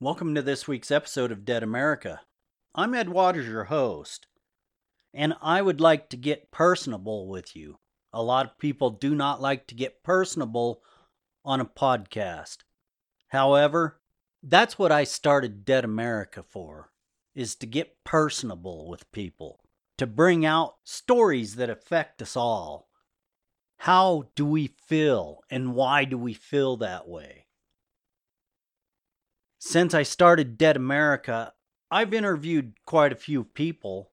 Welcome to this week's episode of Dead America. I'm Ed Watters, your host, and I would like to get personable with you. A lot of people do not like to get personable on a podcast. However, that's what I started Dead America for, is to get personable with people, to bring out stories that affect us all. How do we feel and why do we feel that way? Since I started Dead America, I've interviewed quite a few people,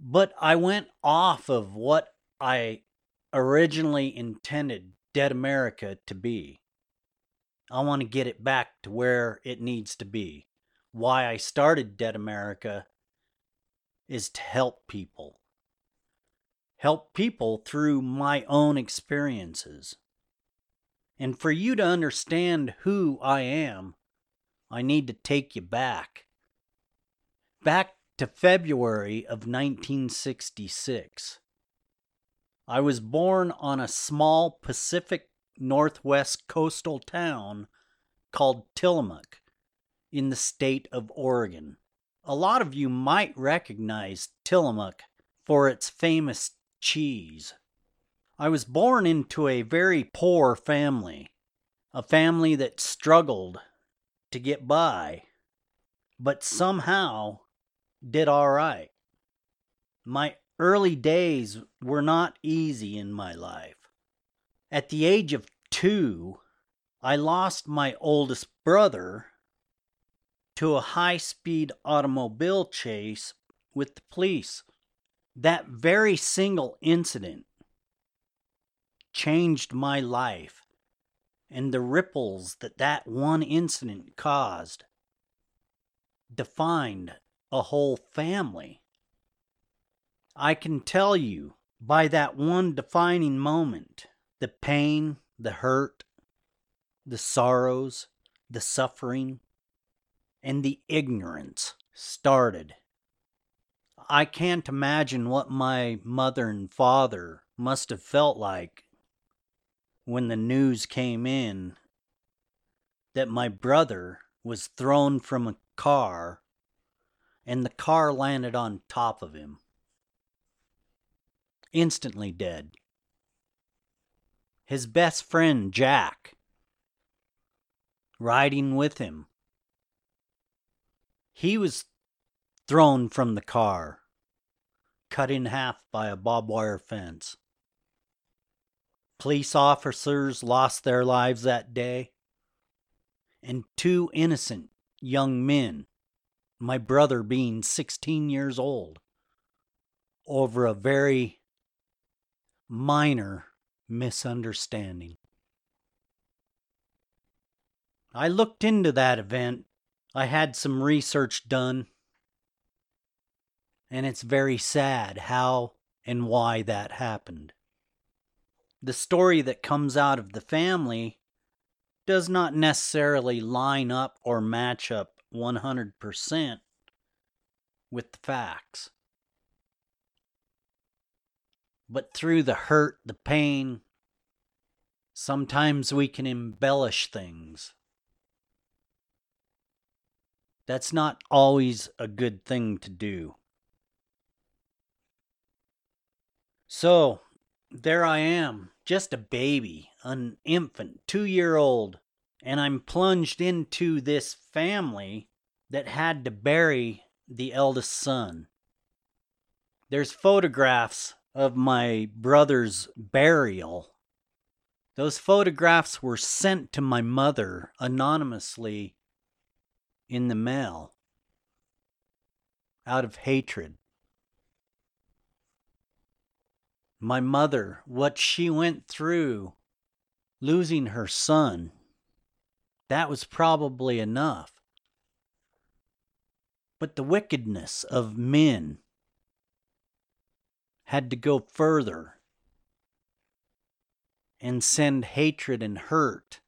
but I went off of what I originally intended Dead America to be. I want to get it back to where it needs to be. Why I started Dead America is to help people. Help people through my own experiences. And for you to understand who I am, I need to take you back. Back to February of 1966. I was born on a small Pacific Northwest coastal town called Tillamook in the state of Oregon. A lot of you might recognize Tillamook for its famous cheese. I was born into a very poor family, a family that struggled to get by, but somehow did all right. My early days were not easy in my life. At the age of two, I lost my oldest brother to a high speed automobile chase with the police. That very single incident changed my life, and the ripples that that one incident caused defined a whole family. I can tell you by that one defining moment the pain, the hurt, the sorrows, the suffering, and the ignorance started. I can't imagine what my mother and father must have felt like when the news came in that my brother was thrown from a car and the car landed on top of him instantly dead. His best friend, Jack, riding with him. He was thrown from the car, cut in half by a barbed wire fence. Police officers lost their lives that day, and two innocent young men, my brother being 16 years old, over a very minor misunderstanding. I looked into that event. I had some research done. And it's very sad how and why that happened. The story that comes out of the family does not necessarily line up or match up 100% with the facts but through the hurt, the pain, sometimes we can embellish things. That's not always a good thing to do. So, there I am, just a baby, an infant, two year old, and I'm plunged into this family that had to bury the eldest son. There's photographs of my brother's burial. Those photographs were sent to my mother anonymously in the mail out of hatred. My mother, what she went through losing her son, that was probably enough. But the wickedness of men had to go further and send hatred and hurt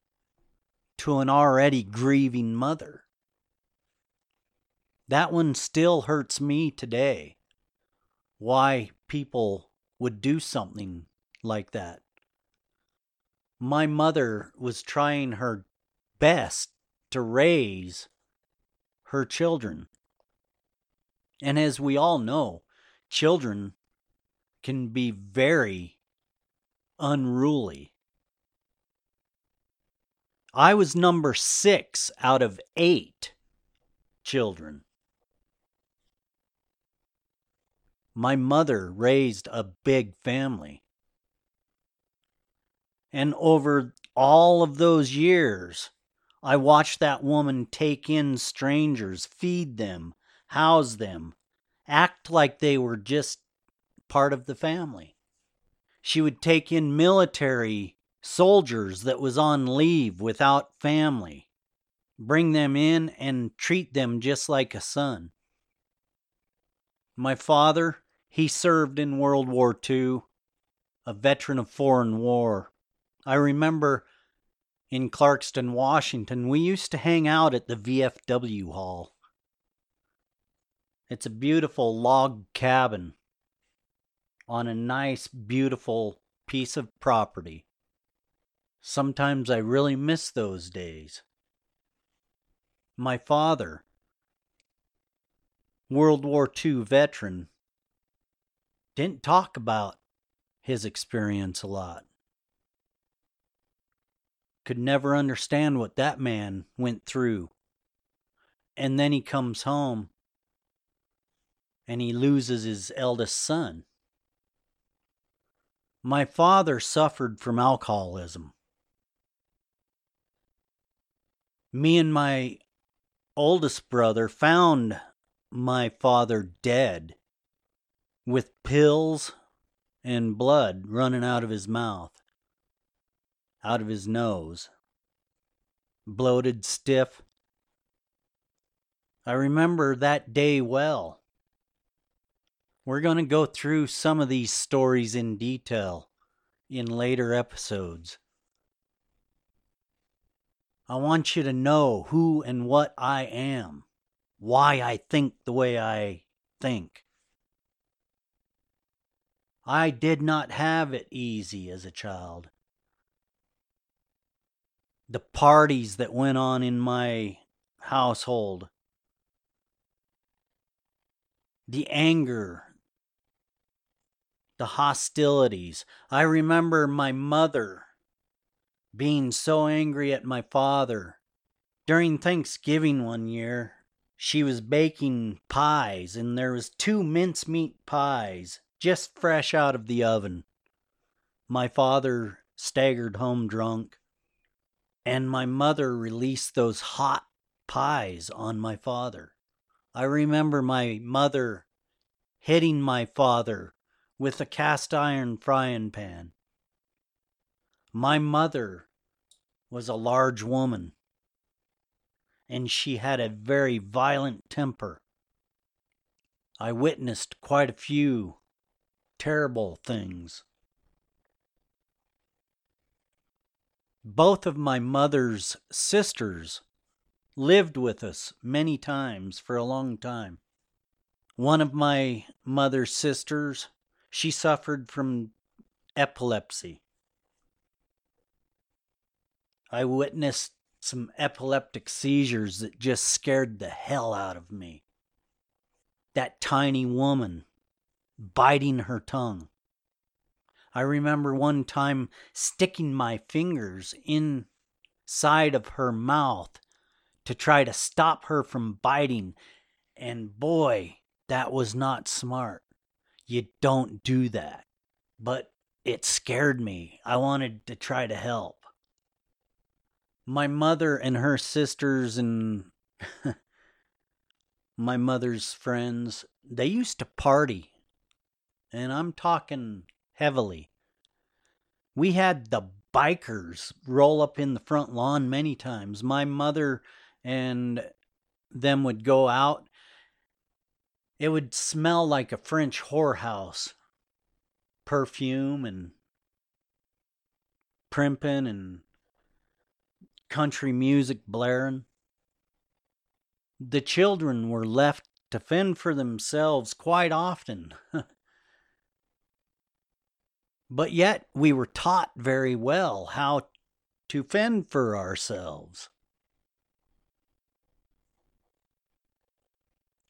to an already grieving mother. That one still hurts me today. Why people would do something like that. My mother was trying her best to raise her children. And as we all know, children can be very unruly. I was number six out of eight children. My mother raised a big family. And over all of those years, I watched that woman take in strangers, feed them, house them, act like they were just part of the family. She would take in military soldiers that was on leave without family, bring them in and treat them just like a son. My father, he served in World War II, a veteran of foreign war. I remember in Clarkston, Washington, we used to hang out at the VFW Hall. It's a beautiful log cabin on a nice, beautiful piece of property. Sometimes I really miss those days. My father, World War II veteran, didn't talk about his experience a lot. Could never understand what that man went through. And then he comes home and he loses his eldest son. My father suffered from alcoholism. Me and my oldest brother found my father dead with pills and blood running out of his mouth, out of his nose, bloated, stiff. I remember that day well. We're going to go through some of these stories in detail in later episodes. I want you to know who and what I am, why I think the way I think. I did not have it easy as a child. The parties that went on in my household, the anger the hostilities. I remember my mother being so angry at my father. During Thanksgiving one year, she was baking pies, and there was two mincemeat pies just fresh out of the oven. My father staggered home drunk, and my mother released those hot pies on my father. I remember my mother hitting my father with a cast iron frying pan. My mother was a large woman, and she had a very violent temper. I witnessed quite a few terrible things. Both of my mother's sisters lived with us many times for a long time. One of my mother's sisters she suffered from epilepsy. I witnessed some epileptic seizures that just scared the hell out of me. That tiny woman biting her tongue. I remember one time sticking my fingers inside of her mouth to try to stop her from biting, and boy, that was not smart you don't do that. But it scared me. I wanted to try to help. My mother and her sisters and my mother's friends, they used to party. And I'm talking heavily. We had the bikers roll up in the front lawn many times. My mother and them would go out it would smell like a French whorehouse. Perfume and primping and country music blaring. The children were left to fend for themselves quite often. But yet we were taught very well how to fend for ourselves.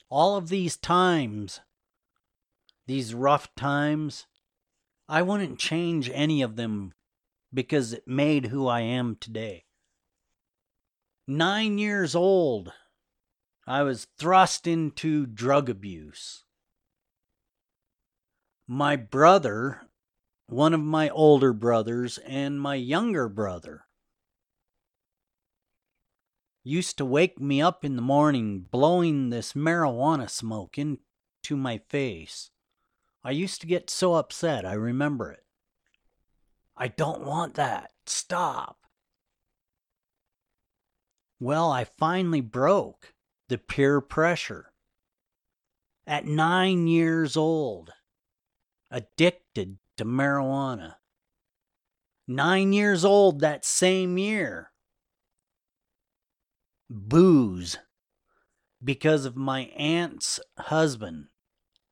All of these times, these rough times, I wouldn't change any of them because it made who I am today. Nine years old, I was thrust into drug abuse. My brother one of my older brothers, and my younger brother used to wake me up in the morning blowing this marijuana smoke into my face. I used to get so upset, I remember it. I don't want that. Stop. Well, I finally broke the peer pressure. At nine years old, addicted to marijuana. Nine years old that same year, booze because of my aunt's husband,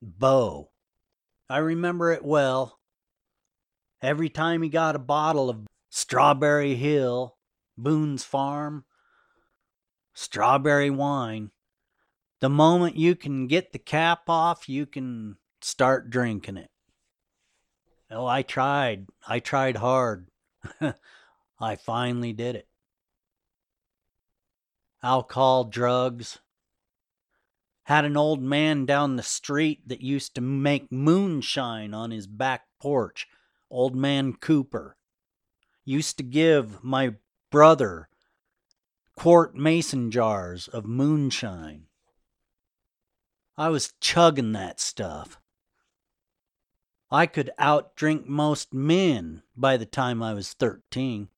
Bo. I remember it well. Every time he got a bottle of Strawberry Hill, Boone's Farm, strawberry wine, the moment you can get the cap off, you can start drinking it. Oh, I tried. I tried hard. I finally did it alcohol, drugs. Had an old man down the street that used to make moonshine on his back porch, old man Cooper. Used to give my brother quart mason jars of moonshine. I was chugging that stuff. I could outdrink most men by the time I was 13.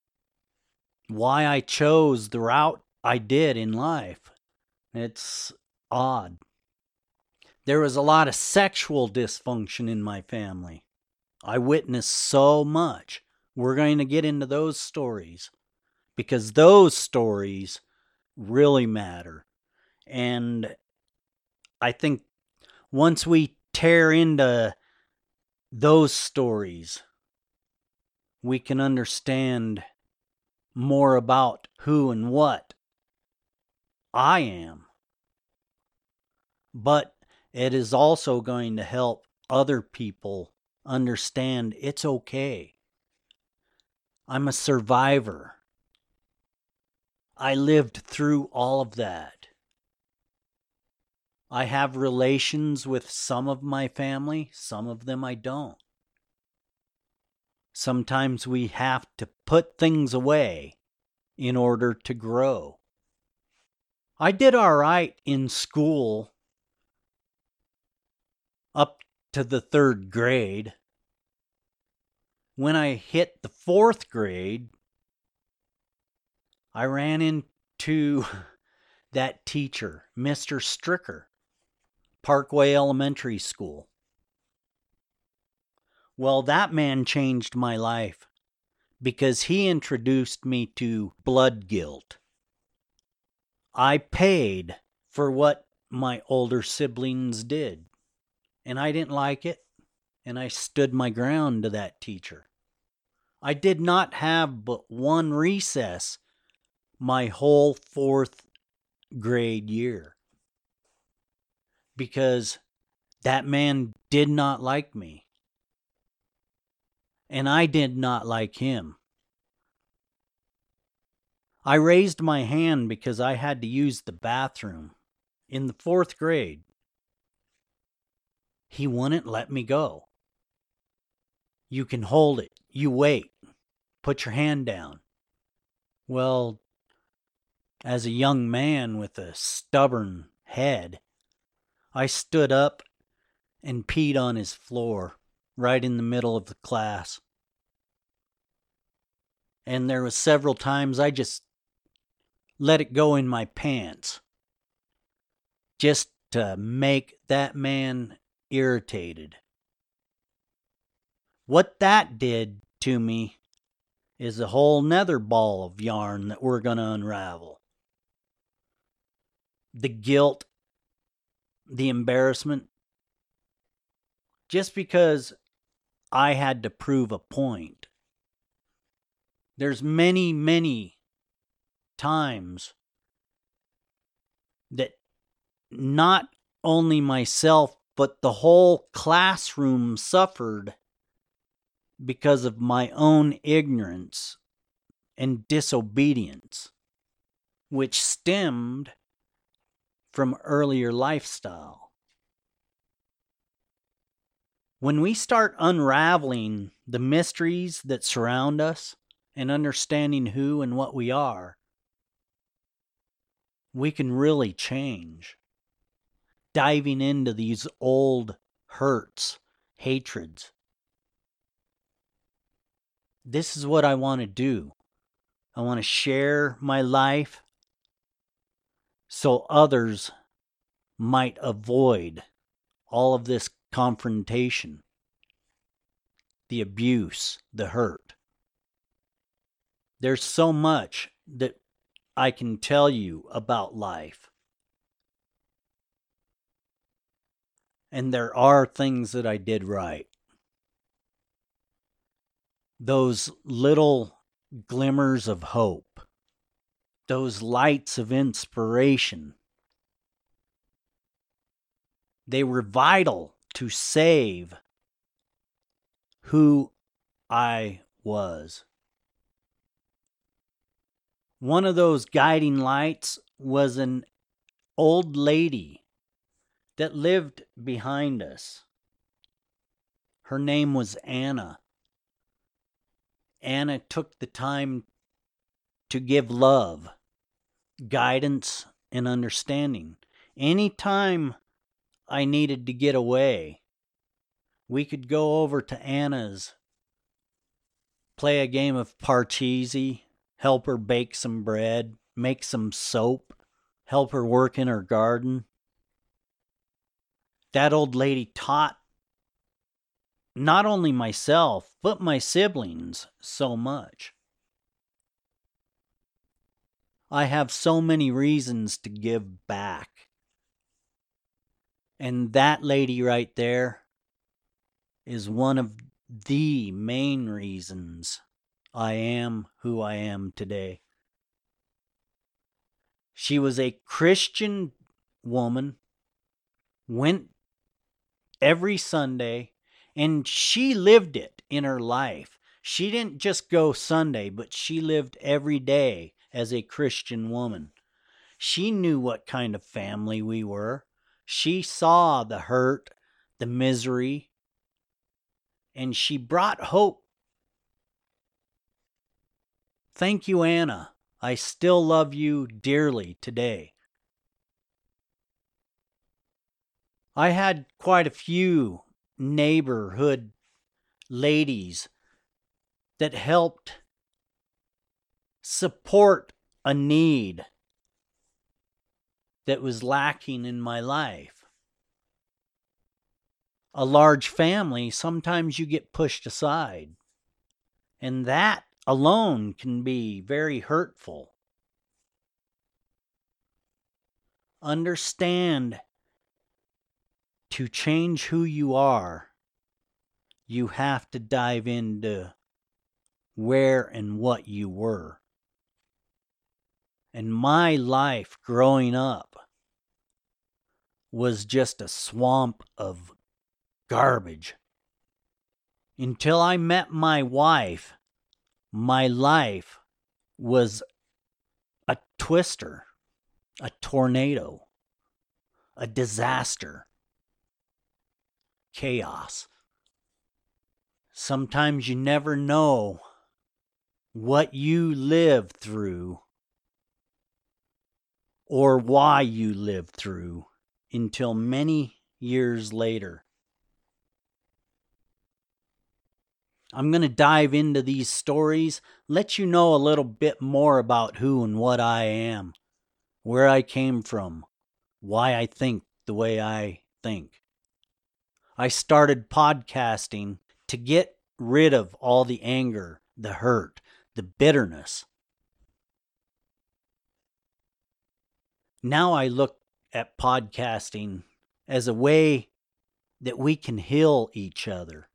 Why I chose the route I did in life. It's odd. There was a lot of sexual dysfunction in my family. I witnessed so much. We're going to get into those stories because those stories really matter. And I think once we tear into those stories, we can understand more about who and what I am. But it is also going to help other people understand it's okay. I'm a survivor. I lived through all of that. I have relations with some of my family, some of them I don't. Sometimes we have to put things away in order to grow. I did all right in school up to the third grade. When I hit the fourth grade, I ran into that teacher, Mr. Stricker, Parkway Elementary School. Well, that man changed my life because he introduced me to blood guilt. I paid for what my older siblings did, and I didn't like it, and I stood my ground to that teacher. I did not have but one recess my whole fourth grade year because that man did not like me, and I did not like him. I raised my hand because I had to use the bathroom in the fourth grade. He wouldn't let me go. You can hold it. You wait. Put your hand down. Well, as a young man with a stubborn head, I stood up and peed on his floor right in the middle of the class. And there was several times I just let it go in my pants just to make that man irritated. What that did to me is a whole nether ball of yarn that we're going to unravel. The guilt, the embarrassment, just because I had to prove a point. There's many, many times that not only myself, but the whole classroom suffered because of my own ignorance and disobedience, which stemmed from earlier lifestyle. When we start unraveling the mysteries that surround us and understanding who and what we are, we can really change. Diving into these old hurts, hatreds. This is what I want to do. I want to share my life so others might avoid all of this confrontation, the abuse, the hurt. There's so much that I can tell you about life. And there are things that I did right. Those little glimmers of hope, those lights of inspiration, they were vital to save who I was. One of those guiding lights was an old lady that lived behind us. Her name was Anna. Anna took the time to give love, guidance, and understanding. Anytime I needed to get away, we could go over to Anna's, play a game of Parcheesi, help her bake some bread, make some soap, help her work in her garden. That old lady taught not only myself, but my siblings so much. I have so many reasons to give back. And that lady right there is one of the main reasons I am who I am today. She was a Christian woman, went every Sunday, and she lived it in her life. She didn't just go Sunday, but she lived every day as a Christian woman. She knew what kind of family we were. She saw the hurt, the misery, and she brought hope Thank you, Anna. I still love you dearly today. I had quite a few neighborhood ladies that helped support a need that was lacking in my life. A large family, sometimes you get pushed aside. And that alone can be very hurtful. Understand to change who you are, you have to dive into where and what you were. And my life growing up was just a swamp of garbage. Until I met my wife my life was a twister, a tornado, a disaster, chaos. Sometimes you never know what you live through or why you lived through until many years later. I'm going to dive into these stories, let you know a little bit more about who and what I am, where I came from, why I think the way I think. I started podcasting to get rid of all the anger, the hurt, the bitterness. Now I look at podcasting as a way that we can heal each other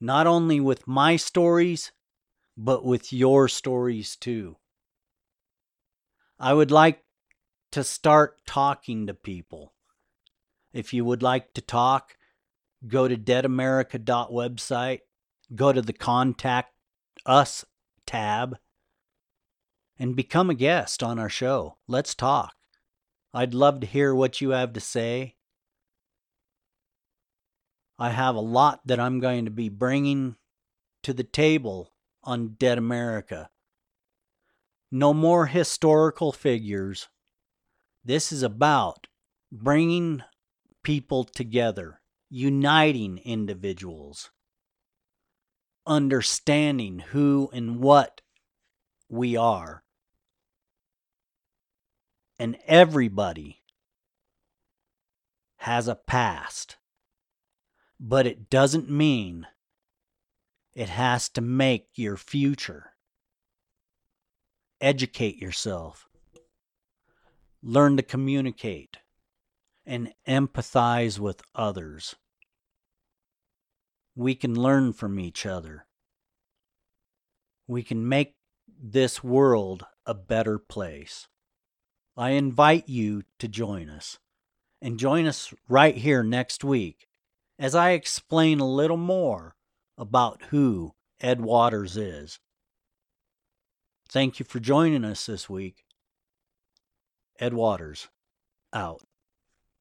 not only with my stories, but with your stories too. I would like to start talking to people. If you would like to talk, go to deadamerica.website, go to the contact us tab and become a guest on our show. Let's talk. I'd love to hear what you have to say. I have a lot that I'm going to be bringing to the table on Dead America. No more historical figures. This is about bringing people together, uniting individuals, understanding who and what we are. And everybody has a past, but it doesn't mean it has to make your future. Educate yourself. Learn to communicate and empathize with others. We can learn from each other. We can make this world a better place. I invite you to join us and join us right here next week as I explain a little more about who Ed Watters is. Thank you for joining us this week. Ed Watters, out.